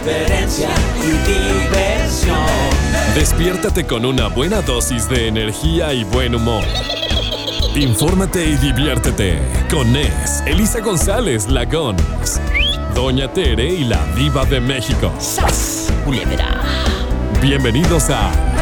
irreverencia y diversión. Despiértate con una buena dosis de energía y buen humor. Infórmate y diviértete con Nes, Elisa González Lagons, Doña Tere y la Diva de México. Bienvenidos a.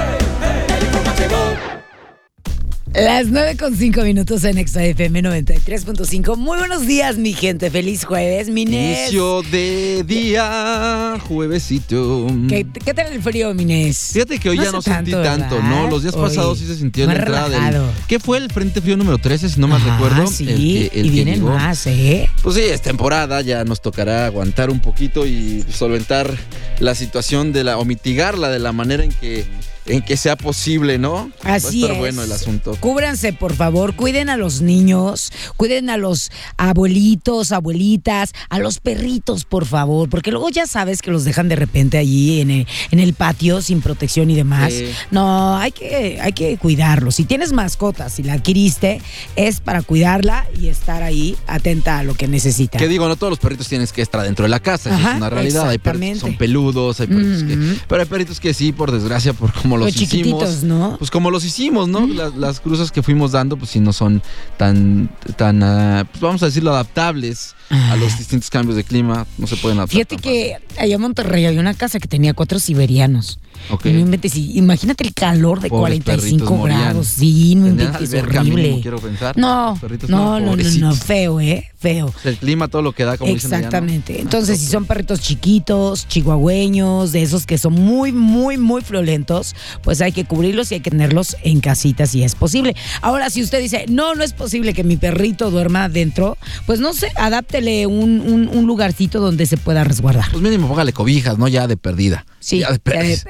Las 9 con 5 minutos en Exa FM 93.5. Muy buenos días, mi gente. Feliz jueves, Minés. Inicio de día, juevesito. ¿Qué, qué tal el frío, Minés? Fíjate que hoy ya no sentí tanto, tanto, ¿verdad? ¿no? Los días Hoy, pasados sí se sintió la más entrada del. ¿Qué fue el Frente Frío número 13, si no mal recuerdo? Sí, El que- el y vienen llegó. más, ¿eh? Pues sí, es temporada, ya nos tocará aguantar un poquito y solventar la situación de la, o mitigarla de la manera en que, en que sea posible, ¿no? Así Va a estar es. bueno el asunto. Cúbranse, por favor, cuiden a los niños, cuiden a los abuelitos, abuelitas, a los perritos, por favor, porque luego ya sabes que los dejan de repente allí en el, en el patio sin protección y demás. Sí. No, hay que, hay que cuidarlos. Si tienes mascotas, si la adquiriste, es para cuidarla y estar ahí atenta a lo que necesita. Que digo, no todos los perritos tienes que estar dentro de la casa, eso es una realidad. Hay perritos que son peludos, hay perritos que. Pero hay perritos que sí, por desgracia, por como los, Los chiquititos, hicimos. ¿no? Pues como los hicimos, ¿no? Las, las cruzas que fuimos dando, pues sí no son tan, tan, ah, pues vamos a decirlo, adaptables a los distintos cambios de clima. No se pueden adaptar. Fíjate que allá en Monterrey había una casa que tenía cuatro siberianos. Fácil. Ok. Y no inventes, imagínate el calor de Pobres 45 perritos morían. grados. Sí, no inventes, horrible. quiero pensar. No, no, no, no, feo, ¿eh? Feo. El clima, todo lo que da, como dicen allá, ¿no? Exactamente. Entonces, si son perritos chiquitos, chihuahueños, de esos que son muy, muy, muy violentos, pues hay que cubrirlos y hay que tenerlos en casitas si es posible. Ahora, si usted dice, no, no es posible que mi perrito duerma adentro, pues no sé, adáptele un, un- un lugarcito donde se pueda resguardar. Pues mínimo póngale cobijas, ¿no? Ya de perdida. Sí, Ya de ya de perdida.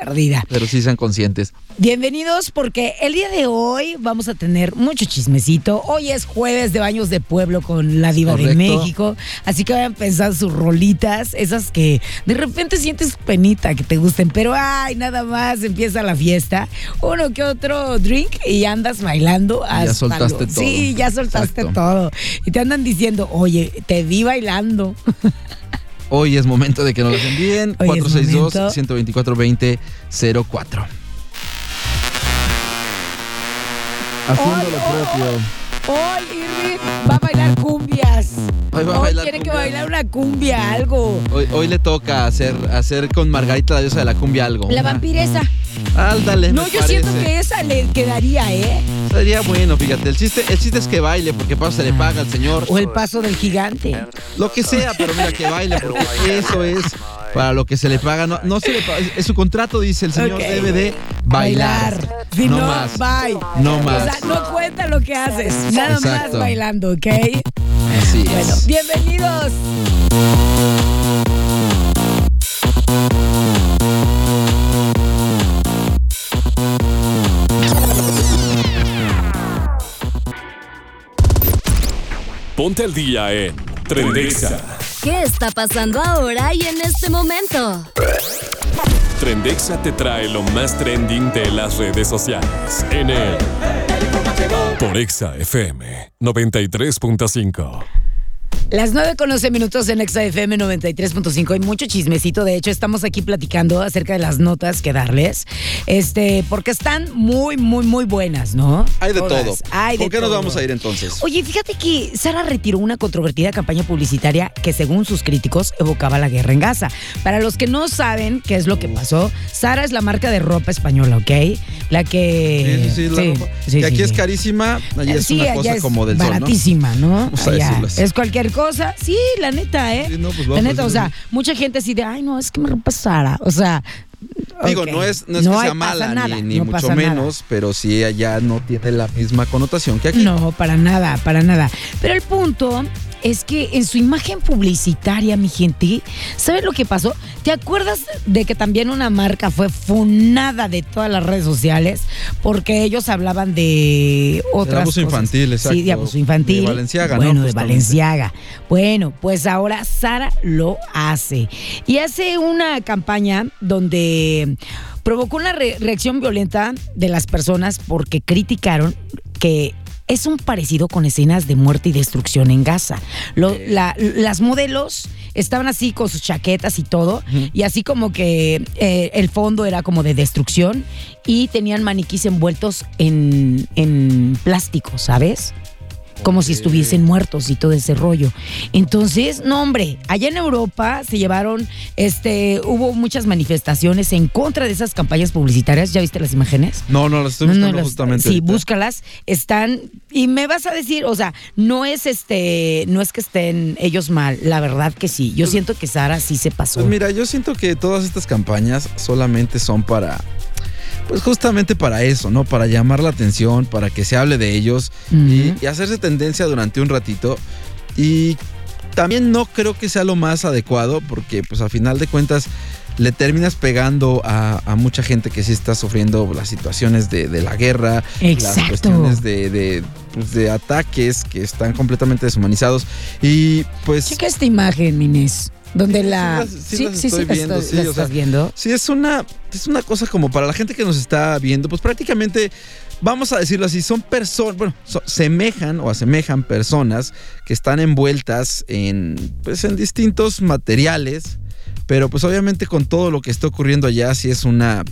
Pero sí sean conscientes. Bienvenidos porque el día de hoy vamos a tener mucho chismecito. Hoy es jueves de baños de pueblo con la diva de. México. Así que vayan a pensar sus rolitas, esas que de repente sientes penita que te gusten, pero ay, nada más empieza la fiesta. Uno que otro drink y andas bailando hasta soltaste lo- todo. Sí, ya soltaste Exacto. todo. Y te andan diciendo, oye, te vi bailando. Hoy es momento de que nos los envíen. Hoy es momento. 462-124-2004. Haciendo Hoy, lo propio. Hoy Irving va a bailar cumbias. Hoy va a Hoy bailar quiere que bailar una cumbia, algo. Hoy, hoy le toca hacer, hacer con Margarita la diosa de la cumbia algo. La vampiresa. Ándale, No, me yo siento que esa le quedaría, ¿eh? Sería bueno, fíjate. El chiste, el chiste es que baile, porque para eso se le paga al señor. O el paso del gigante. Lo que sea, pero mira, que baile, porque eso es para lo que se le paga. No, no se le paga. En su contrato dice el señor debe de bailar. Si no, no más. bye. No O más. sea, no cuenta lo que haces. Nada más bailando, ¿ok? Así Bueno, es. bienvenidos. Ponte al día en Trendexa. ¿Qué está pasando ahora y en este momento? Trendexa te trae lo más trending de las redes sociales en el. Por Exa FM 93.5. Las 9 con 11 minutos en Exa FM 93.5. Hay mucho chismecito. De hecho, estamos aquí platicando acerca de las notas que darles. Este, porque están muy, muy, muy buenas, ¿no? Hay de Todas. todo. Hay de ¿Por qué nos vamos a ir entonces? Oye, fíjate que Sara retiró una controvertida campaña publicitaria que, según sus críticos, evocaba la guerra en Gaza. Para los que no saben qué es lo que pasó, Sara es la marca de ropa española, ¿ok? La que. Sí, sí, sí, la ropa. sí, que aquí es carísima, allí es una allá cosa es como del sol, ¿no? baratísima, ¿no? Vamos a Allá decirlo así. es cualquier cosa. Sí, la neta, ¿eh? Sí, no, pues la neta, o sea, mucha gente así de, ay, no, es que me ropa Sara. O sea. Digo, no es, no es que sea mala, nada, ni, ni no mucho pasa nada. menos, pero sí allá no tiene la misma connotación que aquí. No, para nada, para nada. Pero el punto es que en su imagen publicitaria, mi gente, ¿sabes lo que pasó? ¿Te acuerdas de que también una marca fue funada de todas las redes sociales? Porque ellos hablaban de otras abuso cosas. infantil, exacto. Sí, de abuso infantil. De Balenciaga, ¿no? Bueno, de. Valenciaga. Bueno, pues ahora Sara lo hace. Y hace una campaña donde provocó una re- reacción violenta de las personas porque criticaron que es un parecido con escenas de muerte y destrucción en Gaza. Lo- la- las modelos estaban así con sus chaquetas y todo, y así como que eh, el fondo era como de destrucción y tenían maniquís envueltos en, en plástico, ¿sabes? Como si estuviesen muertos y todo ese rollo. Entonces, no, hombre, allá en Europa se llevaron, este, hubo muchas manifestaciones en contra de esas campañas publicitarias. ¿Ya viste las imágenes? No, no, las estoy No, no, buscando las- justamente. Sí, búscalas. Están. Y me vas a decir, o sea, no es este. No es que estén ellos mal. La verdad que sí. Yo siento que Sara sí se pasó. Pues mira, yo siento que todas estas campañas solamente son para. Pues justamente para eso, ¿no? Para llamar la atención, para que se hable de ellos y, hacerse tendencia durante un ratito. Y también no creo que sea lo más adecuado, porque pues a final de cuentas le terminas pegando a, a mucha gente que sí está sufriendo las situaciones de, de la guerra, Exacto. las cuestiones de, de, pues, de ataques que están completamente deshumanizados. Y pues... Checa esta imagen, Minés. Donde la. sí sí sí, estás viendo. Sí, es una, es una cosa como para la gente que nos está viendo, pues prácticamente, vamos a decirlo así, son personas, bueno, so- semejan o asemejan personas que están envueltas en, pues, en distintos materiales, pero pues obviamente con todo lo que está ocurriendo allá, sí es una,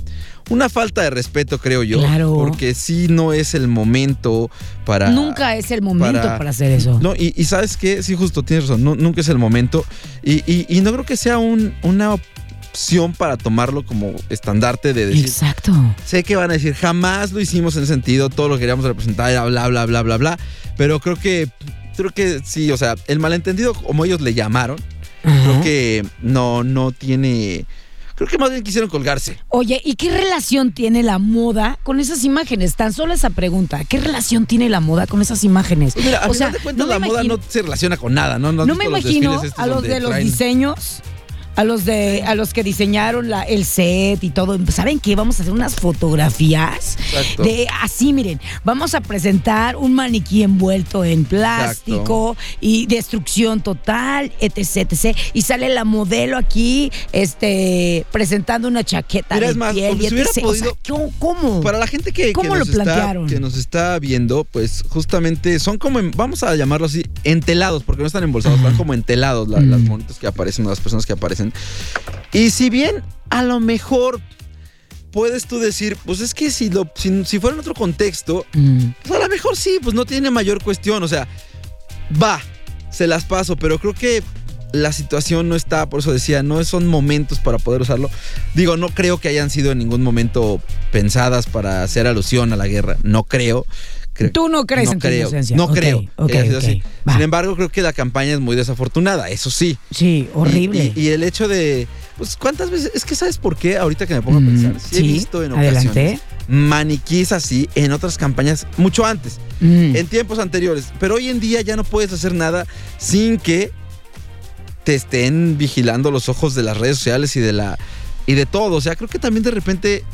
una falta de respeto, creo yo. Claro. Porque sí no es el momento para... Nunca es el momento para, para- hacer eso. No, y, y sabes qué, sí, justo tienes razón, no- nunca es el momento. Y, y- y no creo que sea un- una opción para tomarlo como estandarte de decir, Exacto. sé que van a decir, jamás lo hicimos en ese sentido, todo lo que queríamos representar bla, bla, bla, bla, bla. Pero creo que, creo que sí, o sea, el malentendido, como ellos le llamaron, creo que no, no tiene... Creo que más bien quisieron colgarse. Oye, ¿y qué relación tiene la moda con esas imágenes? Tan solo esa pregunta. ¿Qué relación tiene la moda con esas imágenes? Pues mira, a o final sea, de cuentas no la moda imagino- no se relaciona con nada, ¿no? ¿No, me imagino a los de los diseños, a los de a los que diseñaron la, el set y todo. ¿Saben qué? Vamos a hacer unas fotografías Exacto. de así, miren, vamos a presentar un maniquí envuelto en plástico y destrucción total, etc, etc. Y sale la modelo aquí, este, presentando una chaqueta Mira, de es más, piel y etc. O sea, podido- ¿cómo- ¿cómo? Para la gente que, que ¿Cómo nos lo está, plantearon? que nos está viendo, pues justamente son como, en- vamos a llamarlo así, entelados, porque no están embolsados, están como entelados la- Mm. las monitos que aparecen, las personas que aparecen. Y si bien a lo mejor puedes tú decir, pues es que si, lo, si, si fuera en otro contexto, Mm. pues a lo mejor sí, pues no tiene mayor cuestión, o sea, va, se las paso, pero creo que la situación no está, por eso decía, no son momentos para poder usarlo. Digo, no creo que hayan sido en ningún momento pensadas para hacer alusión a la guerra, no creo. Tú no crees en tu creo, inocencia. No creo. Sin embargo, creo que la campaña es muy desafortunada, eso sí. Sí, horrible. Y, y- y el hecho de, pues, ¿cuántas veces? Es que ¿sabes por qué? Ahorita que me pongo a Mm, pensar, sí, he visto en adelante. ocasiones maniquís así en otras campañas mucho antes Mm. en tiempos anteriores. Pero hoy en día ya no puedes hacer nada sin que te estén vigilando los ojos de las redes sociales y de la y de todo. O sea, creo que también de repente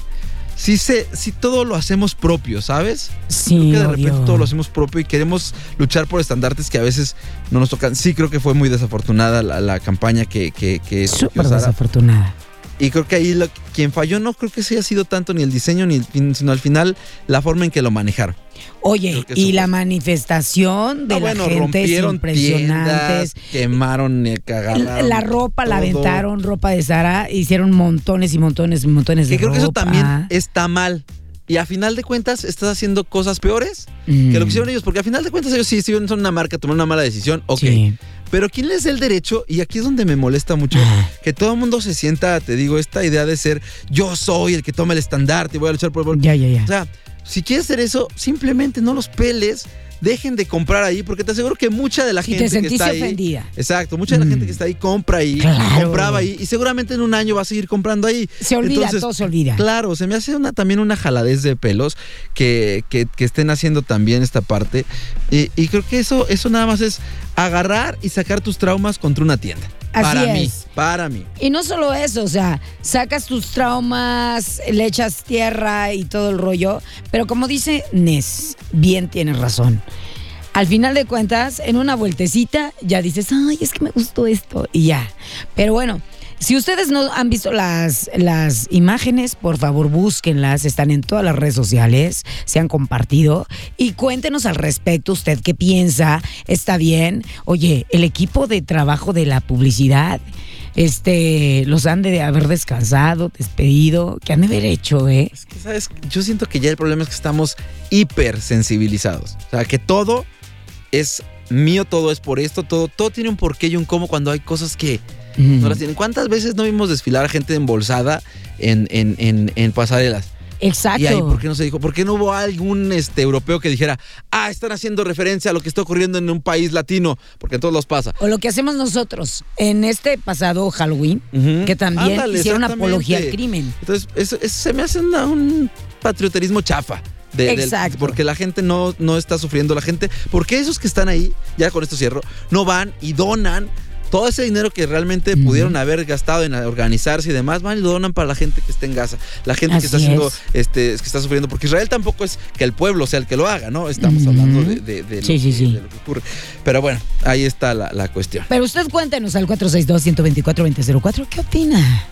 sí se, sí todo lo hacemos propio, ¿sabes? Sí, Creo que de obvio. repente todo lo hacemos propio y queremos luchar por estandartes que a veces no nos tocan. Sí, creo que fue muy desafortunada la, la campaña que, que, que Súper desafortunada. Y creo que ahí lo- quien falló no creo que sí haya sido tanto ni el diseño ni el fin, sino al final la forma en que lo manejaron. Oye, y la manifestación de Ah, la bueno, gente es impresionantes. tiendas, quemaron, eh, cagaron. La ropa la aventaron, ropa de Sara, hicieron montones y montones y montones de Que creo que eso también está mal. Y a final de cuentas estás haciendo cosas peores Mm. que lo que hicieron ellos. Porque a final de cuentas ellos sí, sí son una marca, tomaron una mala decisión, ok. Sí. Pero ¿quién les da el derecho? Y aquí es donde me molesta mucho. Ah. Que todo el mundo se sienta, te digo, esta idea de ser yo soy el que toma el estandarte y voy a luchar por el... Ya, ya, ya. O sea, si quieres hacer eso, simplemente no los peles, dejen de comprar ahí, porque te aseguro que mucha de la Si te gente que está ahí. Exacto, mucha de la Mm. gente que está ahí compra ahí, Claro. compraba ahí, y seguramente en un año va a seguir comprando ahí. Se olvida, Entonces, todo se olvida. Claro, se me hace una, también una jaladez de pelos que, que- que estén haciendo también esta parte. Y, y creo que eso, eso nada más es agarrar y sacar tus traumas contra una tienda. Así para mí, para mí. Y no solo eso, o sea, sacas tus traumas, le echas tierra y todo el rollo, pero como dice Nes, bien tienes razón. Al final de cuentas, en una vueltecita ya dices, ay, es que me gustó esto y ya. Pero bueno, si ustedes no han visto las, las imágenes, por favor búsquenlas, están en todas las redes sociales, se han compartido y cuéntenos al respecto usted qué piensa, está bien. Oye, el equipo de trabajo de la publicidad, este, los han de haber descansado, despedido, ¿qué han de haber hecho, eh? Es que, ¿sabes? Yo siento que ya el problema es que estamos hipersensibilizados. O sea, que todo es mío, todo es por esto, todo, todo tiene un porqué y un cómo cuando hay cosas que tienen. ¿Cuántas veces no vimos desfilar gente embolsada en, en, en, en pasarelas? Exacto. Y ahí, ¿por qué no se dijo? ¿Por qué no hubo algún este, europeo que dijera, ah, están haciendo referencia a lo que está ocurriendo en un país latino? Porque en todos los pasa. O lo que hacemos nosotros en este pasado Halloween, que también Ándale, hicieron apología al crimen. Entonces, eso, eso se me hace una- un patrioterismo chafa. de- del- Exacto. porque la gente no, no está sufriendo. La gente, porque esos que están ahí, ya con esto cierro, no van y donan todo ese dinero que realmente pudieron haber gastado en organizarse y demás, van y lo donan para la gente que está en Gaza. La gente Así que está haciendo, es. este, que está sufriendo. Porque Israel tampoco es que el pueblo sea el que lo haga, ¿no? Estamos hablando de, de- de lo Sí, sí, que- sí. de lo que ocurre. Pero bueno, ahí está la, la cuestión. Pero usted cuéntenos al 462-124-2004, ¿qué opina?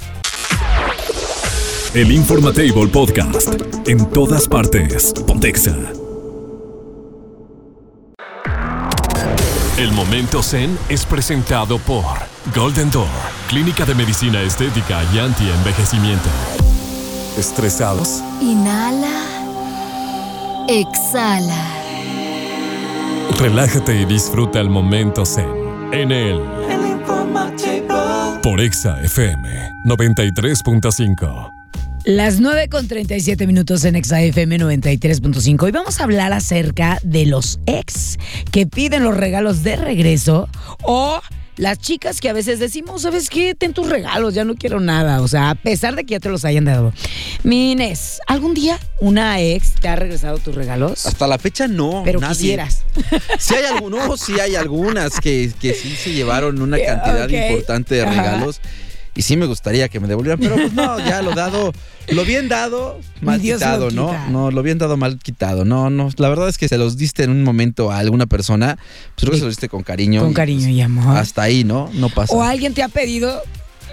El Informatable Podcast. En todas partes. Pontexa. El momento Zen es presentado por Golden Door, Clínica de Medicina Estética y Anti-Envejecimiento. ¿Estresados? Inhala. Exhala. Relájate y disfruta el momento Zen en el por Exa FM 93.5. Las 9 con 37 minutos en XAFM 93.5 y vamos a hablar acerca de los ex que piden los regalos de regreso o las chicas que a veces decimos, ¿sabes qué? Ten tus regalos, ya no quiero nada. O sea, a pesar de que ya te los hayan dado. Mi Inés, ¿algún día una ex te ha regresado tus regalos? Hasta la fecha no. Pero nadie. quisieras. Sí hay algunos, sí hay algunas que, que sí se llevaron una cantidad importante de Ajá. Y sí me gustaría que me devolvieran, pero pues no, ya lo dado, lo bien dado, mal Dios quitado, ¿no? quita. No, lo bien dado, mal quitado. No, no. La verdad es que se los diste en un momento a alguna persona, pues creo que se los diste con cariño. Con y, cariño pues, y amor. Hasta ahí, ¿no? No pasa. ¿O alguien te ha pedido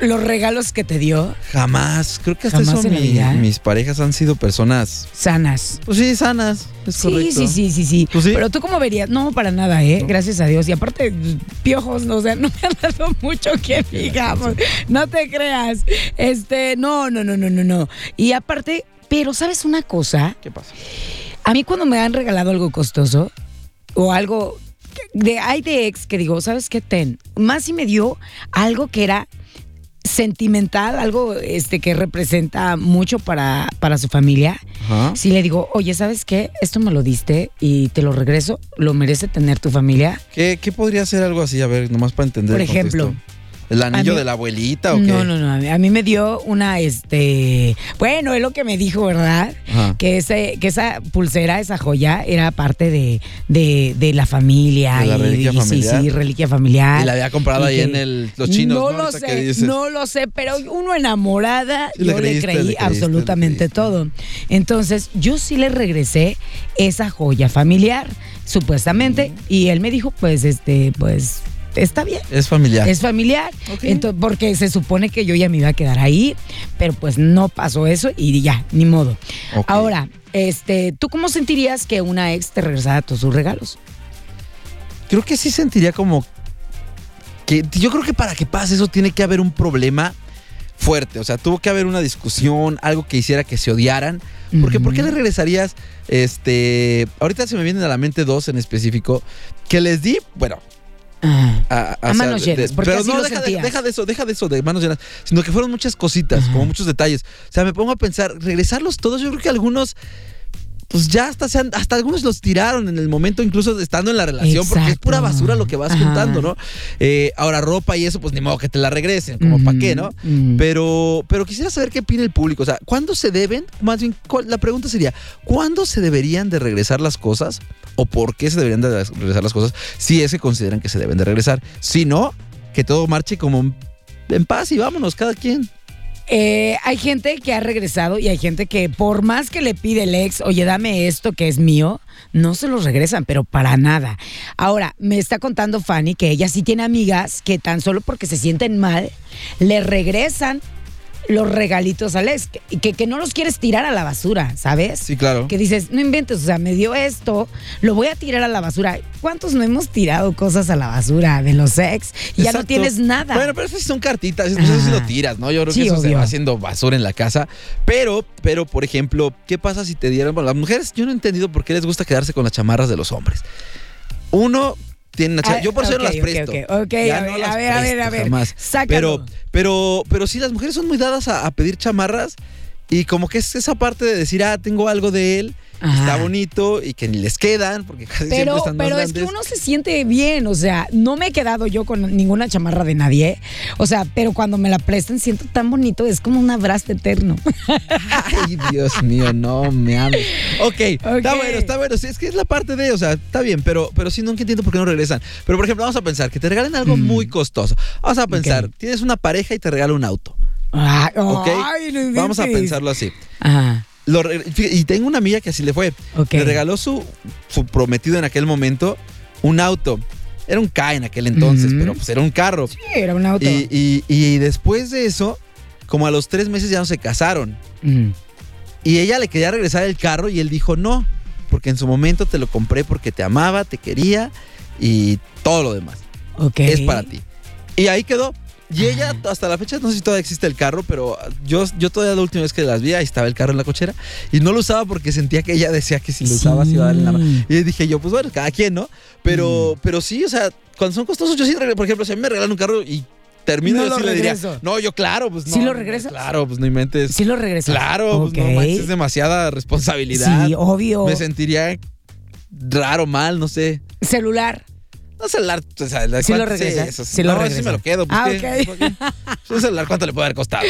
los regalos que te dio Jamás. Creo que hasta Jamás eso en la mi- vida. mis parejas han sido personas, sanas? pues sí, sanas. Es Sí, correcto. sí, sí, sí, sí. ¿Tú sí? Pero tú cómo verías, no, para nada, ¿eh? Gracias a Dios. Y aparte, piojos, no, o sea, no me han dado mucho que digamos. No te creas. Este, no, no, no, no, no, no. Y aparte, pero ¿sabes una cosa? ¿Qué pasa? A mí cuando me han regalado algo costoso o algo de hay de ex que digo, ¿sabes qué? Ten. Más si me dio algo que era sentimental, algo este que representa mucho para, para su familia. Ajá. Si le digo, oye, ¿sabes qué? Esto me lo diste y te lo regreso, lo merece tener tu familia. ¿Qué, qué podría ser algo así? A ver, nomás para entender. Por el ejemplo, contexto. ¿El anillo mí- de la abuelita o qué? No, no, no. A mí, a mí me dio una, este, bueno, es lo que me dijo, ¿verdad? Ajá. Que, ese, que esa pulsera, esa joya, era parte de, de, de la familia. ¿De la reliquia y, familiar? Sí, sí, reliquia familiar. Y la había comprado ahí que- en el, los chinos, No ¿no? lo sé, no lo sé, pero uno enamorada, Sí, le yo creíste, le creí le creíste, absolutamente le todo. Entonces, yo sí le regresé esa joya familiar, supuestamente, y él me dijo, pues, este, pues, está bien. Es familiar. Es familiar, Ok. ento- porque se supone que yo ya me iba a quedar ahí, pero pues no pasó eso y ya, ni modo. Ahora, este, ¿tú cómo sentirías que una ex te regresara todos sus regalos? Creo que sí sentiría como que yo creo que para que pase eso tiene que haber un problema fuerte, o sea, tuvo que haber una discusión, algo que hiciera que se odiaran, porque ¿por qué le regresarías este, ahorita se me vienen a la mente dos en específico que les di, bueno, Ah, a, A manos llenas, porque pero así no, lo deja de, sentías. deja de eso, deja de eso de manos llenas, sino que fueron muchas cositas, Ajá. como muchos detalles. O sea, me pongo a pensar, regresarlos todos, yo creo que algunos pues ya hasta, se han- hasta algunos los tiraron en el momento, incluso estando en la relación, porque es pura basura lo que vas Ajá. juntando, ¿no? Eh, ahora, ropa y eso, pues ni modo que te la regresen, como para qué, ¿no? Ujú. Pero, pero quisiera saber qué opina el público. O sea, ¿cuándo se deben? Más bien, ¿cuál- la pregunta sería: ¿cuándo se deberían de regresar las cosas? ¿O por qué se deberían de regresar las cosas? Si es que consideran que se deben de regresar. Si no, que todo marche como en paz y vámonos, cada quien. Eh, hay gente que ha regresado y hay gente que por más que le pide el ex, oye, dame esto que es mío, no se los regresan, pero para nada. Ahora, me está contando Fanny que ella sí tiene amigas que tan solo porque se sienten mal, le regresan los regalitos al ex, que, que, que no los quieres tirar a la basura, ¿sabes? Sí, claro. Que dices, no inventes, o sea, me dio esto, lo voy a tirar a la basura. ¿Cuántos no hemos tirado cosas a la basura de los ex y ya no tienes nada? Bueno, pero esas son cartitas, eso sí Ajá. lo tiras, ¿no? Yo creo Sí, que eso se va haciendo basura en la casa. Pero, pero, por ejemplo, ¿qué pasa si te dieran? Bueno, las mujeres, yo no he entendido por qué les gusta quedarse con las chamarras de los hombres. Uno tiene una cha- Ah, Yo por eso no las presto. ok, ok, Ya a no ver, a ver, a ver, a ver. jamás. Pero, pero, pero sí, las mujeres son muy dadas a, a pedir chamarras. Y como que es esa parte de decir, ah, tengo algo de él, Ajá. está bonito y que ni les quedan, porque casi siempre Pero, están más pero es que uno se siente bien, o sea, no me he quedado yo con ninguna chamarra de nadie, o sea, pero cuando me la prestan siento tan bonito, es como un abrazo eterno. Ay, Dios mío, no me ames. Ok, está bueno, está bueno. Sí, es que es la parte de, o sea, está bien, pero, pero sí, nunca entiendo por qué no regresan. Pero, por ejemplo, vamos a pensar que te regalen algo Mm. muy costoso. Vamos a pensar, tienes una pareja y te regala un auto. Ay, ¿Ok? ay, vamos a pensarlo así. Ajá, Lo y tengo una amiga que así le fue. Le regaló su, su prometido en aquel momento un auto. Era un K en aquel entonces, pero pues era un carro. Sí, era un auto. Y, y- y después de eso, como a los tres meses ya no se casaron. Mm. Y ella le quería regresar el carro y él dijo no, porque en su momento te lo compré porque te amaba, te quería y todo lo demás. Ok. Es para ti. Y ahí quedó. Y ella, hasta la fecha, no sé si todavía existe el carro, pero yo, yo todavía la última vez que las vi, ahí estaba el carro en la cochera. Y no lo usaba porque sentía que ella decía que si lo usaba se iba a darle la mano. Sí. Y dije yo, pues bueno, cada quien, ¿no? Pero, Mm. pero sí, o sea, cuando son costosos, yo sí, por ejemplo, si a mí me regalan un carro y termino No yo sí le diría, no, yo claro, pues no. ¿Sí lo regresas? Claro, pues no inventes. Sí lo regresas. Claro, pues no manches, es demasiada responsabilidad. Sí, obvio. Me sentiría raro, mal, no sé. Celular. No celular, o sea, ¿cuánto- Sí lo regresas, eso sí lo no, sí me lo quedo. Pues, Ah, ¿qué? ok. Un celular, ¿cuánto le puede haber costado?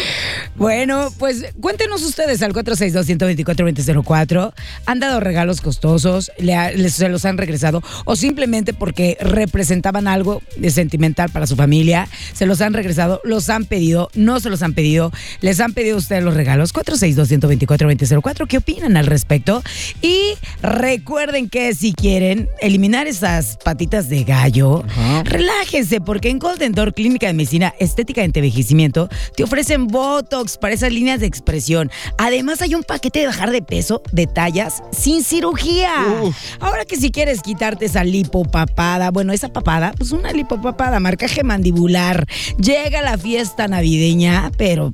Bueno, pues cuéntenos ustedes al 462-124-2004. ¿Han dado regalos costosos? Le ha- les- ¿Se los han regresado? ¿O simplemente porque representaban algo de sentimental para su familia? ¿Se los han regresado? ¿Los han pedido? ¿No se los han pedido? ¿Les han pedido ustedes los regalos? 462-124-2004. ¿Qué opinan al respecto? Y recuerden que si quieren eliminar esas patitas de gallo, Ajá. Porque en Golden Door Clínica de Medicina Estética de Envejecimiento te ofrecen Botox para esas líneas de expresión. Además, hay un paquete de bajar de peso de tallas sin cirugía. Uf. Ahora que si quieres quitarte esa lipopapada, bueno, esa papada, pues una lipopapada, marcaje mandibular. Llega la fiesta navideña, pero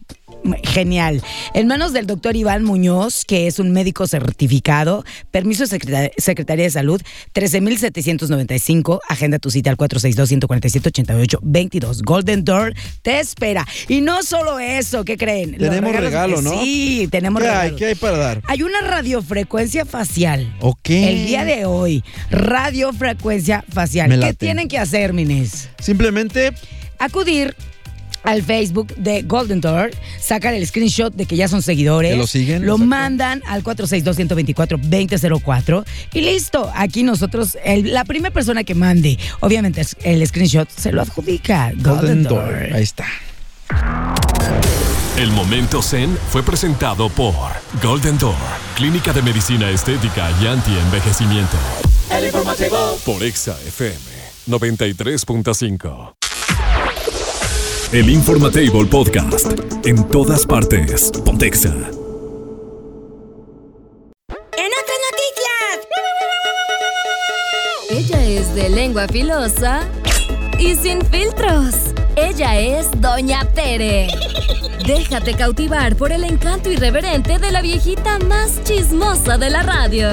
Genial. En manos del doctor Iván Muñoz, que es un médico certificado, permiso de Secreta- Secretaría de Salud 13795, agenda tu cita al 462-147-88-22. Golden Door te espera. Y no solo eso, ¿qué creen? Tenemos regalo, ¿no? Sí, tenemos ¿Qué hay? regalo. ¿Qué hay para dar? Hay una radiofrecuencia facial. Ok. El día de hoy, radiofrecuencia facial. ¿Qué tienen que hacer, Minis? Simplemente acudir al Facebook de Golden Door, sacar el screenshot de que ya son seguidores. Que lo siguen, Lo exacto. mandan al 462-124-2004 y listo. Aquí nosotros, el- la primera persona que mande, obviamente es- el screenshot, se lo adjudica Golden, Golden Door. Door. Ahí está. El momento Zen fue presentado por Golden Door, Clínica de Medicina Estética y Anti-Envejecimiento. El informativo, Por Exa FM 93.5. El Informatable Podcast. En todas partes. Pontexa. ¡En otras noticias! Ella es de lengua filosa y sin filtros. Ella es Doña Tere. Déjate cautivar por el encanto irreverente de la viejita más chismosa de la radio.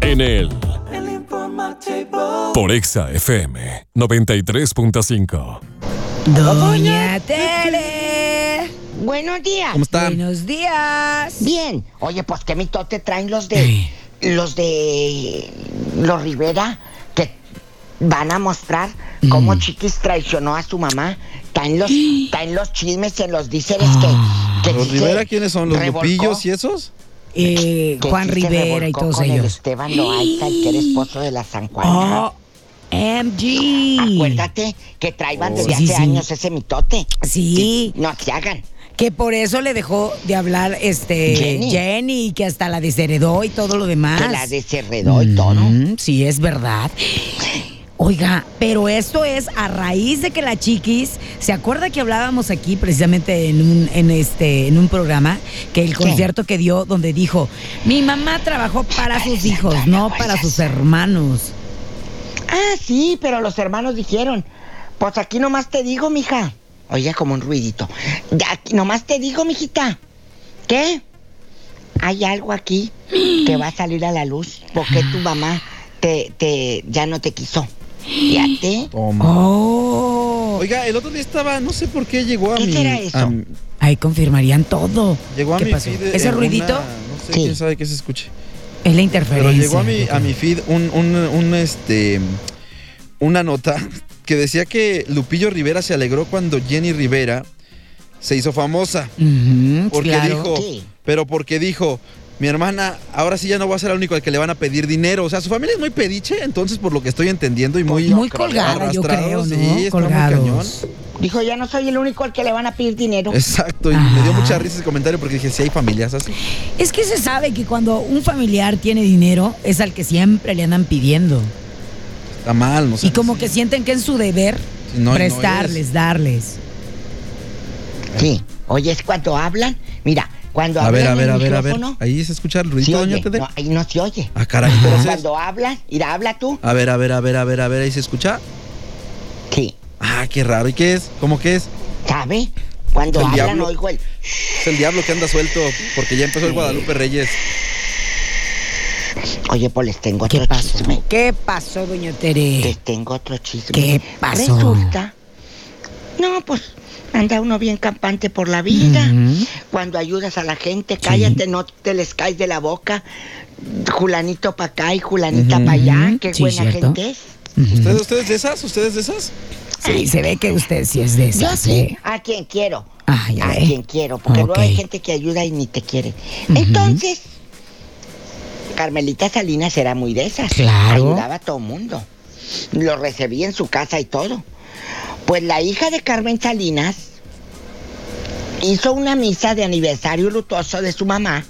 En el el informativo. Por Exa FM 93.5. Doña Tere. Buenos días. ¿Cómo está? Buenos días. Bien. Oye, pues qué mitote traen los de. Los de. Los Rivera que van a mostrar cómo Chiquis traicionó a su mamá. Está en los, está en los chismes, en los díceres que. que ¿Los Rivera quiénes son? ¿Los revolcó, Lupillos y esos? Eh, Juan Rivera y todos con el ellos. Esteban Loaiza, el que era esposo de la San Juana. Oh, MG. Acuérdate que traían desde Oh. Sí, hace sí. años ese mitote. Sí. No se hagan. Que por eso le dejó de hablar este Jenny. Que hasta la desheredó y todo lo demás. Que la desheredó y todo. Sí, es verdad. Oiga, pero esto es a raíz de que la chiquis, ¿se acuerda que hablábamos aquí precisamente en un, en este, en un programa? Que el concierto que dio donde dijo, mi mamá trabajó para sus hijos, no para sus hermanos. Ah, sí, pero los hermanos dijeron, pues aquí nomás te digo, mija. Oye, como un ruidito. De Aquí nomás te digo, mijita. ¿Qué? Hay algo aquí que va a salir a la luz porque tu mamá te, te, ya no te quiso. Fíjate. Toma. Oh, Oiga, el otro día estaba, no sé por qué llegó a ¿Qué mi. será eso? a mi- ahí confirmarían todo. llegó a ¿Qué mi pasó? feed. ¿Ese ruidito? una- no sé Sí. quién sabe que se escuche. Es la interferencia. Pero llegó a mi, a mi feed un, un, un, este, una nota que decía que Lupillo Rivera se alegró cuando Jenny Rivera se hizo famosa. Ujú, Porque claro. dijo, Sí. pero porque dijo, mi hermana, ahora sí ya no va a ser el único al que le van a pedir dinero. O sea, su familia es muy pediche, entonces por lo que estoy entendiendo y muy... Muy colgada, yo creo, ¿no? sí, está muy Colgados. Dijo, ya no soy el único al que le van a pedir dinero. Exacto, y me dio mucha risa ese comentario porque dije, sí hay familias así. Es que se sabe que cuando un familiar tiene dinero es al que siempre le andan pidiendo. Está mal, no sé. Y como que sienten que es su deber no, prestarles, es. darles. Sí. Oye, es cuando hablan. Mira, cuando A hablan ver, a ver, a ver, a ver. Ahí se escucha el sí ruidito, doña. Tede. No, ahí no se oye. Ah, caray, Pero cuando hablan, mira, habla tú. A ver, a ver, a ver, a ver, a ver, ahí se escucha. Ah, qué raro. ¿Y qué es? ¿Cómo que es? ¿Sabe? Cuando El hablan, diablo. oigo el. Es el diablo que anda suelto porque ya empezó el Guadalupe Reyes. Oye, pues les tengo otro ¿Qué pasó? chisme. ¿Qué pasó, doña Tere? Les tengo otro chisme. ¿Qué pasó? Resulta. No, pues anda uno bien campante por la vida. Cuando ayudas a la gente, cállate, no te les caes de la boca. Julanito para acá y Julanita para allá. Qué Sí, buena cierto. gente es. ¿Ustedes, ¿Ustedes de esas? ¿Ustedes de esas? Sí, se ve que usted sí es de Yo esas, sí, ¿eh? a quien quiero. Ah, ya a ve. quien quiero, porque luego hay gente que ayuda y ni te quiere. Entonces, Carmelita Salinas era muy de esas. Claro. Ayudaba a todo mundo. Lo recibía en su casa y todo. Pues la hija de Carmen Salinas hizo una misa de aniversario lutoso de su mamá.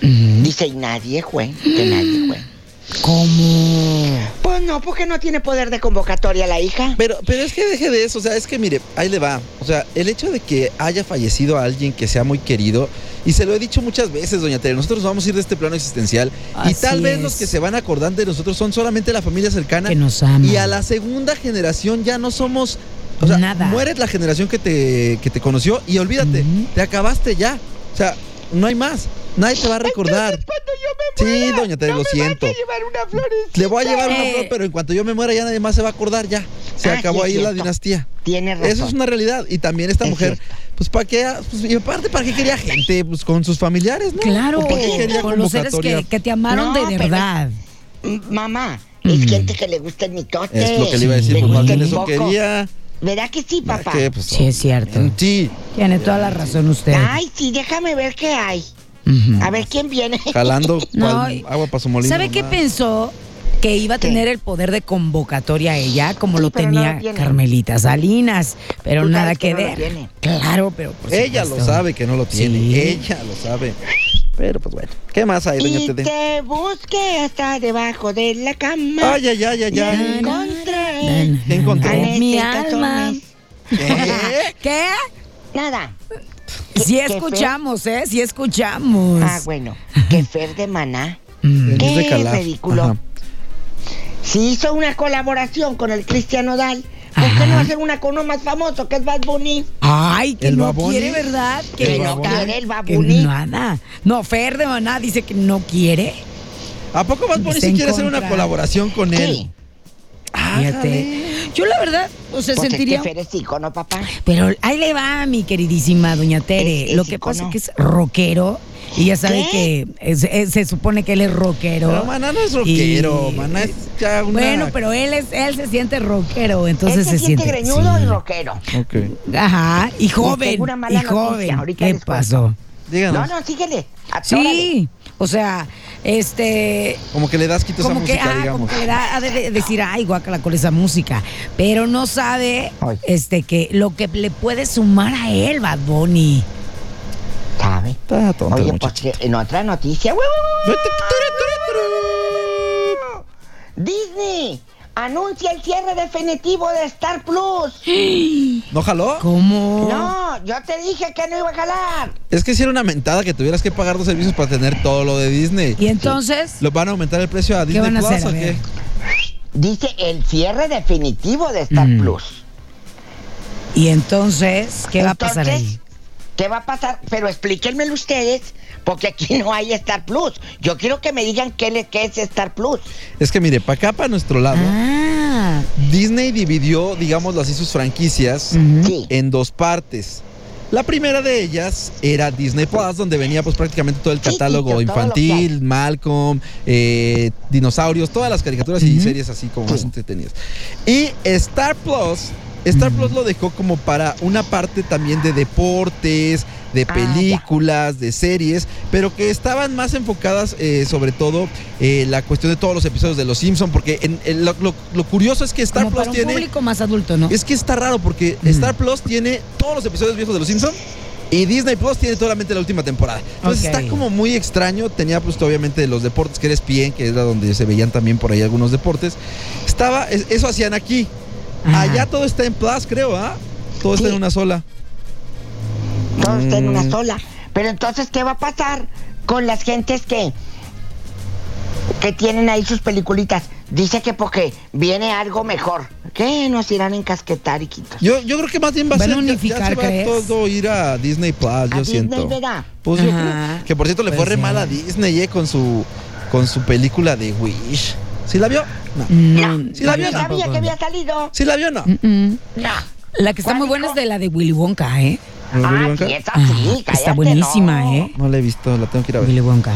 Dice, y nadie fue, que nadie fue. ¿Cómo? Pues no, porque no tiene poder de convocatoria la hija. Pero, pero es que deje de eso, o sea, es que mire, ahí le va. O sea, el hecho de que haya fallecido alguien que sea muy querido, y se lo he dicho muchas veces, doña Tere, nosotros vamos a ir de este plano existencial, y tal vez los que se van a acordar de nosotros son solamente la familia cercana. Que nos ama. Y a la segunda generación ya no somos. O sea, Nada. mueres la generación que te, que te conoció y olvídate, te acabaste ya. O sea, no hay más. Nadie te va a recordar. Cuando yo me Sí, doña no lo me siento. vas a llevar una florecita. Le voy a llevar una Eh. flor, pero en cuanto yo me muera ya nadie más se va a acordar ya. Se Ah, acabó sí, ahí la dinastía. Tiene razón. Eso es una realidad. Y también esta Es mujer, cierto. pues para qué, pues, y aparte para qué quería gente, pues con sus familiares, ¿no? Claro, ¿Por qué quería con los seres que, que te amaron No, de verdad. Mm, Mamá, es gente que le gusta el mitote. Es lo que le iba a decir, Le pues más bien eso quería. ¿Verdad que sí, ¿Para papá? qué? Pues, Sí, es cierto. Sí, Tiene toda la razón usted. Ay, sí, déjame ver qué hay. A ver quién viene. jalando No, agua para su molino. ¿Sabe qué pensó? Que iba a ¿Qué? tener el poder de convocatoria a ella, como Sí, lo no tenía lo. Carmelita Salinas, pero nada que, no ver. tiene. Claro, pero por Ella lo sabe que no lo tiene. Sí. Ella lo sabe. Pero pues bueno. ¿Qué más hay, doña Y Tede? te busqué hasta debajo de la cama. Ay, ay, ay, ay, ay. encontré. A Néstor Mi alma. ¿Qué? ¿Qué? Nada. Sí ¿Qué- qué escuchamos, ¿eh? Sí escuchamos. Ah, bueno. Que Fer de Maná. Mm. Qué ridículo. Ajá. Si hizo una colaboración con el Cristiano Dal, ¿por Ajá. qué no hacer una con uno más famoso que es Bad Bunny? Ay, que ¿El no Baboni? quiere, ¿verdad? Que no quiere el que Baboni. Nada. No, Fer de Maná dice que no quiere. ¿A poco Bad Bunny en quiere hacer una colaboración con él? Sí. Fíjate. Yo la verdad, o sea, Pues sentiría... es que Fer es icono, papá. Pero ahí le va, mi queridísima doña Tere. Es- es Lo que pasa es que es rockero y ya sabe ¿Qué? que es- es- se supone que él es rockero. Pero Maná no es rockero, Y- Maná es ya una... Bueno, pero él es él se siente rockero, entonces Él se, siente greñudo sí. y rockero. Ok. Ajá, y joven, una mala y joven. noticia, ¿Qué pasó? Díganos. No, no, síguele. Atórale. Sí, o sea, este Como que le das quito esa como que, música, ah, como digamos. que le da ha de de- decir, ay, guácala con esa música. Pero no sabe Ay. este que lo que le puede sumar a él, Bad Bunny. ¿Sabe? Está tonto Oye, pues muchacho. que en otra noticia. Disney anuncia el cierre definitivo de Star Plus. ¿No jaló? ¿Cómo? No, yo te dije que no iba a jalar. Es que si era una mentada que tuvieras que pagar dos servicios para tener todo lo de Disney. Y entonces, ¿Lo van a aumentar el precio a Disney van a Plus hacer? O qué? Dice el cierre definitivo de Star Mm. Plus. y entonces, ¿qué va a pasar ahí? ¿Qué va a pasar? Pero explíquenmelo ustedes, porque aquí no hay Star Plus. Yo quiero que me digan qué, le- qué es Star Plus. Es que mire, para acá, para nuestro lado, Ah, Disney dividió, digamos así, sus franquicias en dos partes. La primera de ellas era Disney Plus, donde venía pues prácticamente todo el catálogo sí, infantil. Malcolm, eh, dinosaurios, todas las caricaturas y series así como más entretenidas. Y Star Plus, Star Plus lo dejó como para una parte también de deportes, de Ah, películas, de series, pero que estaban más enfocadas eh, sobre todo eh, la cuestión de todos los episodios de Los Simpson, porque en- en lo, lo- lo curioso es que Star Como Plus para un tiene público más adulto, ¿no? es que está raro porque Mm. Star Plus tiene todos los episodios viejos de Los Simpsons y Disney Plus tiene solamente la última temporada. Entonces está como muy extraño. Tenía pues obviamente los deportes que era ESPN, que era donde se veían también por ahí algunos deportes. Estaba, es- eso hacían aquí. Ajá. Allá todo está en Plus, creo, ¿ah? Todo está en una sola. Todo está en una Mm. sola. Pero entonces, ¿qué va a pasar con las gentes que, que tienen ahí sus peliculitas? Dice que porque viene algo mejor. ¿Qué? Nos irán a encasquetar, hijitos. Yo, yo creo que más bien va a ser ya- ya, unificar, se va ¿crees? todo ir a Disney Plus, yo a siento. Disney, ¿verdad? Pues yo Ajá. creo que por cierto le fue Pues re sí. mal a Disney eh, con su con su película de Wish. ¿Sí la vio? No. No, Sí la vio, Yo ¿no? sabía que había salido. ¿Sí la vio o no? Mm, mm. No. La que está ¿Cuál muy buena dijo? es de la de Willy Wonka, ¿eh? ¿No, Willy Ah, Wonka? sí, esa Ah, sí, está cállate, buenísima, no. ¿eh? No la he visto, la tengo que ir a ver. Willy Wonka.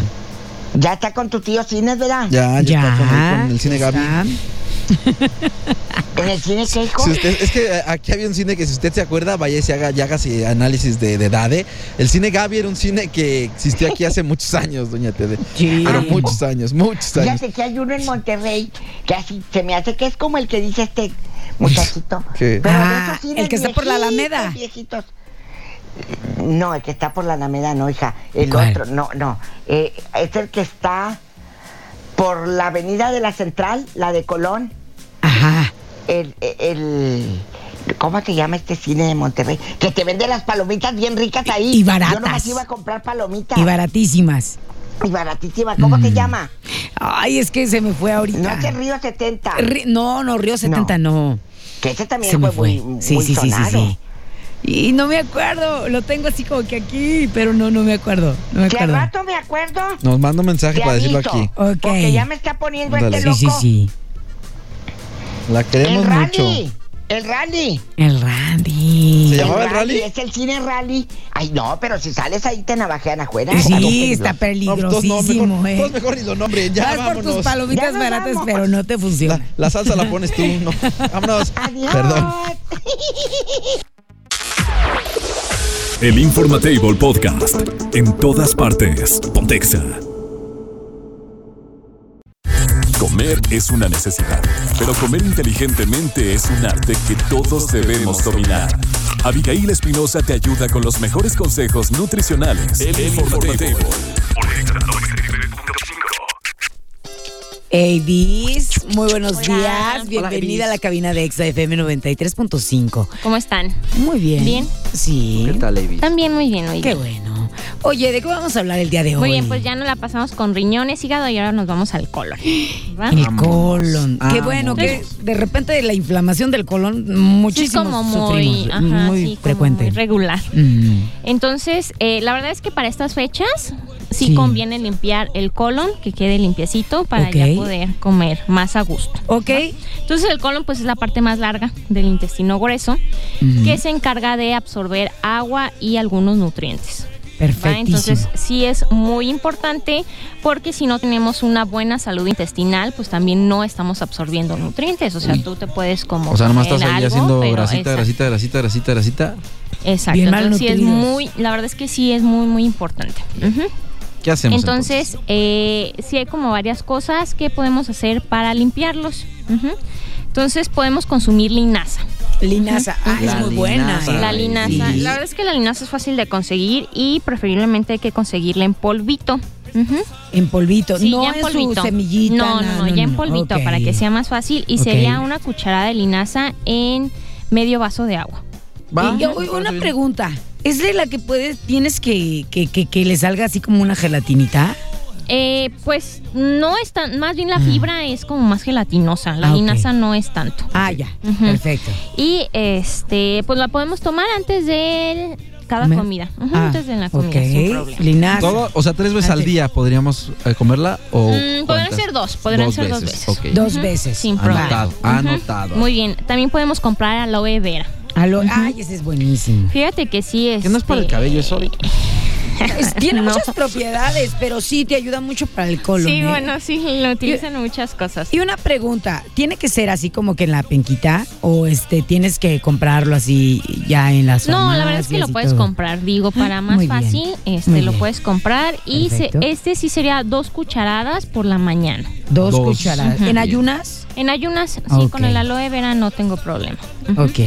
Ya está con tu tío Cines, ¿verdad? Ya, ya, está con, ahí con el cine Gaby. está. En el cine. Si usted, es que eh, aquí había un cine que si usted se acuerda, vaya y se haga, y análisis de, de Dade. El cine Gaby era un cine que existió aquí hace muchos años, doña Tede. Sí. Pero Ah. muchos años, muchos años. Fíjate que hay uno en Monterrey que así se me hace que es como el que dice este muchachito. ¿Qué? Pero de Ah, esos cines el que está por la Alameda. Viejitos. No, el que está por la Alameda, no, hija. El ¿Cuál? otro, no, no. Eh, es el que está por la avenida de la Central, la de Colón. Ajá. El, el, ¿Cómo se llama este cine de Monterrey? Que te vende las palomitas bien ricas ahí. Y baratas. Yo nomás iba a comprar palomitas. Y baratísimas. Y baratísimas. ¿Cómo se Mm. llama? Ay, es que se me fue ahorita. No el Río 70. Ri- No, no, Río 70 no. Que ese también Se me fue, fue. muy, sí, muy sí, sí, sí, sí. Y no me acuerdo. Lo tengo así como que aquí, pero no, no me acuerdo. No me acuerdo. rato me acuerdo, Nos manda un mensaje para decirlo aquí. Ok. Porque ya me está poniendo Ándale. este Sí, loco. sí, sí. La El queremos mucho. rally. El rally. El Randy. ¿Se llamaba el rally? Es el cine rally. Ay, no, pero si sales ahí te navajean afuera. Sí, está No, pues, no, peligrosísimo, mejor, ¿eh? mejor ni lo nombren. Ya Vas por tus vámonos. palomitas baratas, vamos. pero no te La, funciona. la salsa la pones tú. No. Vámonos. Adiós. Perdón. El Informatable Podcast. En todas partes. Pontexa. Comer es una necesidad, pero comer inteligentemente es un arte que todos debemos dominar. Abigail Espinosa te ayuda con los mejores consejos nutricionales. El Informatable. Hey, muy buenos Hola. días. Hola, Bienvenida a la cabina de Exa FM 93.5. ¿Cómo están? Muy bien. Bien. Sí. ¿Qué tal? También muy bien, muy Qué bien. bueno. Oye, ¿de qué vamos a hablar el día de hoy? Muy bien, pues ya nos la pasamos con riñones, hígado y ahora nos vamos al colon. ¿va? El colon. Qué bueno que de repente la inflamación del colon muchísimo Sí, es como muy, ajá, muy sí, como frecuente. muy regular. Mm. Entonces, eh, la verdad es que para estas fechas sí, Sí. conviene limpiar el colon, que quede limpiecito para ya poder comer más a gusto. Ok. Entonces el colon pues es la parte más larga del intestino grueso que se encarga de absorber agua y algunos nutrientes. ¿va? Perfectísimo. Entonces sí es muy importante porque si no tenemos una buena salud intestinal, pues también no estamos absorbiendo nutrientes. O sea, Uy. tú te puedes como... O sea, nomás estás ahí algo, haciendo grasita, grasita, grasita, grasita, grasita. Exacto. Bien Entonces sí es muy... La verdad es que sí es muy, muy importante. Ujú. ¿Qué hacemos Entonces, eh, sí hay como varias cosas que podemos hacer para limpiarlos. Entonces podemos consumir linaza. Linaza. Ah, La es muy buena. linaza. ¿eh? La linaza. Sí. La verdad es que la linaza es fácil de conseguir y preferiblemente hay que conseguirla en polvito. En polvito. Sí, no ya en polvito. su semillita. No, no, no, ya en polvito para que sea más fácil. Y sería una cucharada de linaza en medio vaso de agua. Va, Y yo, una pregunta. ¿Es de la que puedes, tienes que, que, que, que le salga así como una gelatinita? Eh, pues no es tan, más bien la fibra es como más gelatinosa. La Ah, ok. linaza no es tanto. Ah, ya. Ujú. Perfecto. Y este, pues la podemos tomar antes de cada ¿Comer? comida. Ujú, Ah, antes de la comida, ok. problema. Linaza. Todo, o sea, tres veces al Antes. día podríamos eh, comerla o Mm, cuántas? ser dos, podrían ser dos veces. ok. Dos Ujú, veces. Sin problema. Anotado, Ujú. anotado. Muy bien. También podemos comprar aloe vera. Alo- Ay, ese es buenísimo. Fíjate que sí es. Que no es para el cabello, es hoy. Es- tiene No. muchas propiedades, pero sí te ayuda mucho para el colon. Sí, ¿eh? bueno, sí, lo utilizan en muchas cosas. Y una pregunta, ¿tiene que ser así como que en la penquita o este tienes que comprarlo así ya en las No, la verdad es que lo y puedes todo? comprar. Digo, para más Muy bien. fácil, este Muy lo bien. puedes comprar. Y se- este sí sería dos cucharadas por la mañana. Dos, Dos. cucharadas. ¿En ayunas? En ayunas, sí, con el aloe vera no tengo problema. Ujú. Ok.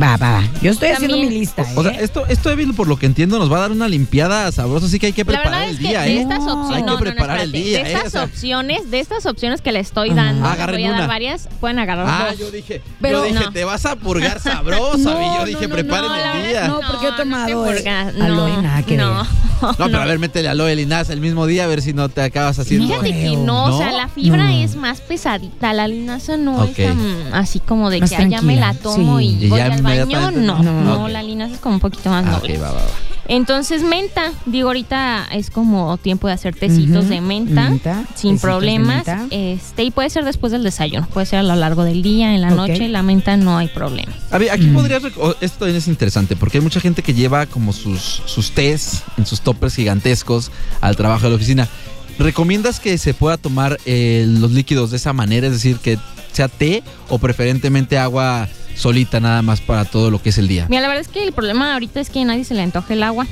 Va, va, va. Yo estoy haciendo También- mi lista. O sea, ¿eh? esto, esto Evil, por lo que entiendo, nos va a dar una limpiada sabrosa, así que hay que La preparar verdad el es que día, de ¿eh? estas No. opciones, Hay no, que no, no, preparar el día, de ¿eh? estas O sea- opciones, de estas opciones que le estoy dando, voy a dar una. varias, pueden agarrar Ah, dos. yo dije, Pero- yo dije, No. te vas a purgar sabrosa, No, y yo no, dije, no, preparen no, la el verdad día. No, porque he no tomado, eh, aloe, no, nada que no. No, pero a ver, métele aloe linaza el mismo día a ver si no te acabas haciendo. Fíjate que no, o sea, ¿No? la fibra No. es más pesadita, la linaza no es tan así como de Más que ah, ya me la tomo sí. y Y voy ya al baño, no, no. la linaza es como un poquito más Ah, noble. ok, va, va, va. Entonces menta, digo ahorita es como tiempo de hacer tecitos de menta, menta, sin problemas, menta. este y puede ser después del desayuno, puede ser a lo largo del día, en la noche, la menta no hay problema. A ver, aquí Mm. o- Esto también es interesante porque hay mucha gente que lleva como sus, sus tés en sus toppers gigantescos al trabajo de la oficina. ¿Recomiendas que se pueda tomar eh, los líquidos de esa manera? Es decir, que sea té o preferentemente agua solita nada más para todo lo que es el día. Mira, la verdad es que el problema ahorita es que a nadie se le antoja el agua,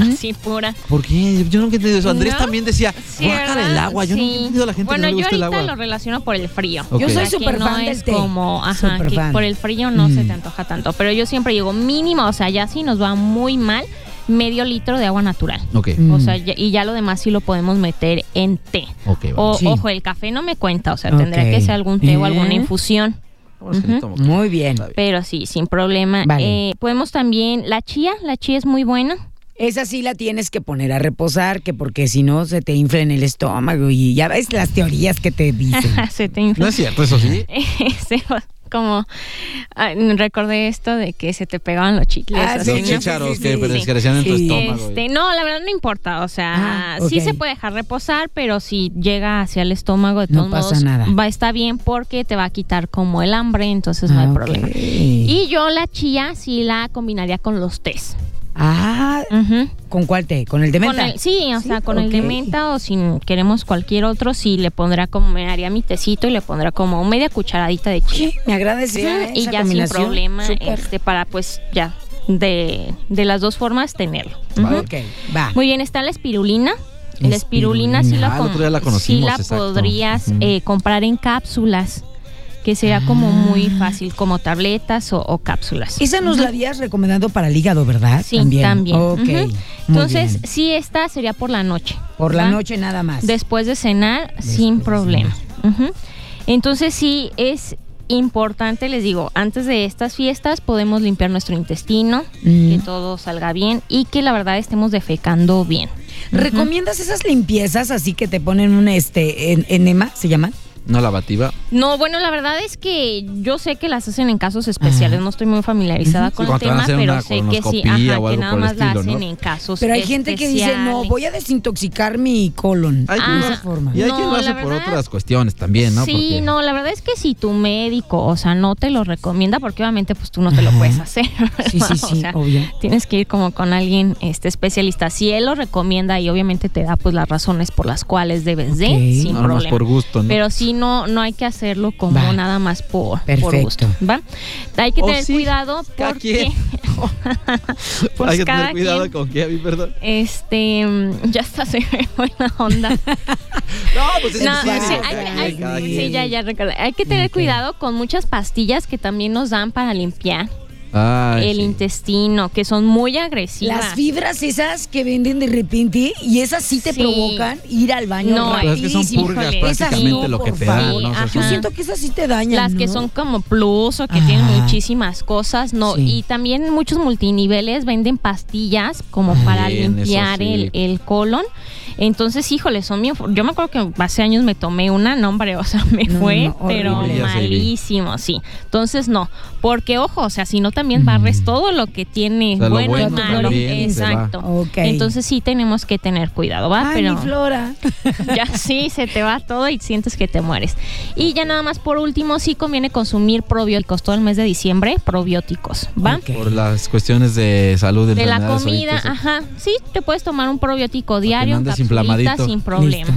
así pura. ¿Por qué? Yo nunca he entendido eso. Andrés ¿No? también decía, Sí, guácala el agua. Yo no he Sí. entendido a la gente bueno, que no le yo gusta el ahorita agua. lo relaciono por el frío. Yo soy súper no fan es del té. como, ajá, que fan. por el frío no se Mm. te antoja tanto. Pero yo siempre digo mínimo, o sea, ya si nos va muy mal, medio litro de agua natural. Ok, Mm. O sea, ya- y ya lo demás sí lo podemos meter en té. ok. O, vamos. Sí. ojo, el café no me cuenta, o sea, tendría que ser algún té o alguna ¿Eh? infusión. Vamos. Muy bien. Pero sí, sin problema. Vale. Eh, podemos también, la chía, la chía es muy buena. Esa sí la tienes que poner a reposar, que porque si no se te infla en el estómago y ya ves las teorías que te dicen. Se te No infla. es cierto, eso sí. Como ah, recordé esto de que se te pegaban los chicles. Ah, así, Los ¿no? chícharos sí, que sí. crecían en tu estómago. Este, no, la verdad no importa, o sea, Ah, sí se puede dejar reposar, pero si llega hacia el estómago, de No todos pasa modos, nada. va a estar bien porque te va a quitar como el hambre, entonces no Ah, hay ok. problema. Y yo la chía sí la combinaría con los tés. Ah. ¿con cuál té? ¿Con el de menta? Con el- sí, o Sí, sea, con el de menta o si queremos cualquier otro, sí le pondrá como, me haría mi tecito y le pondrá como media cucharadita de. Sí, me Ujú, y ya sin problema, este, para pues ya de, de las dos formas tenerlo. Va. Muy bien, está la espirulina. La espirulina, Espirulina. sí la, Ah, la sí la podrías eh, comprar en cápsulas, que sería como Ah. muy fácil, como tabletas o, o cápsulas. Esa nos la habías recomendado para el hígado, ¿verdad? Sí, también. Muy Entonces, sí, esta sería por la noche. por la noche nada más. Después de cenar, Después sin problema. Entonces sí es importante, les digo, antes de estas fiestas podemos limpiar nuestro intestino, Mm. que todo salga bien y que la verdad estemos defecando bien. ¿Recomiendas esas limpiezas así que te ponen un este en- enema, se llaman? Una lavativa. No, bueno, la verdad es que yo sé que las hacen en casos especiales, no estoy muy familiarizada Sí, con el tema, pero una sé que sí, ajá, o que nada más la ¿no? hacen en casos Pero hay gente que dice, no, especiales. voy a desintoxicar mi colon. Hay Ah, forma. Y hay No, quien lo hace la por verdad- otras cuestiones también, ¿no? Sí, Porque- no, la verdad es que si tu médico, o sea, no te lo recomienda, porque obviamente pues tú no te lo puedes hacer. Sí, sí, O sí, sea, obvio. Tienes que ir como con alguien este especialista. Si él lo recomienda y obviamente te da pues las razones por las cuales debes de, sin más problema. por gusto, ¿no? Pero sí no, no hay que hacerlo como Va. nada más por, por Perfecto. gusto. ¿va? Hay que O tener sí, cuidado cada porque quien. pues hay que cada tener cuidado quien, con qué, a mí, perdón. este ya está se ve buena onda. No, pues es No, sí, cada hay- hay- cada sí, ya, ya recordé. Hay que tener Ok. cuidado con muchas pastillas que también nos dan para limpiar Ay, el sí. intestino, que son muy agresivas. Las fibras esas que venden de repente y esas sí te Sí. provocan ir al baño No, es que son purgas prácticamente no, lo que te dan, favor. ¿no? O sea, Ajá. Yo siento que esas sí te dañan. Las que son como plus o que Ajá. tienen muchísimas cosas, no. Sí. Y también muchos multiniveles venden pastillas como para Bien, limpiar sí. el, el colon. Entonces, híjole, son bien. Yo me acuerdo que hace años me tomé una, no, hombre, o sea, me No, fue, no, pero horrible. Malísimo, sí. Entonces, no. Porque, ojo, o sea, si no también barres todo lo que tiene O sea, lo bueno, y bueno malo. Exacto. Ok. Entonces, sí tenemos que tener cuidado, ¿va? Ay, pero mi flora. ya sí, se te va todo y sientes que te mueres. Y ya nada más por último, sí conviene consumir probióticos todo el mes de diciembre, probióticos, ¿va? Por las cuestiones de salud, De la enfermedades, comida, ajá. Sí, te puedes tomar un probiótico diario, inflamadito. sin problema.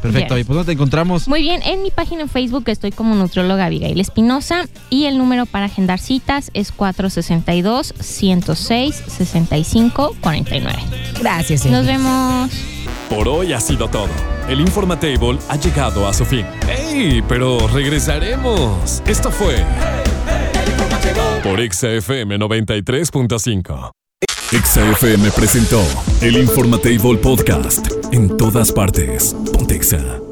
Perfecto, Yes. ¿y pues dónde te encontramos? Muy bien, en mi página en Facebook estoy como nutrióloga Abigail Espinosa y el número para agendar citas es 462-106-6549. Gracias. Nos Eli. vemos. Por hoy ha sido todo. El Informatable ha llegado a su fin. ¡Ey! Pero regresaremos. Esto fue por XFM 93.5. XFM presentó el Informatable Podcast. En todas partes. Pontexa.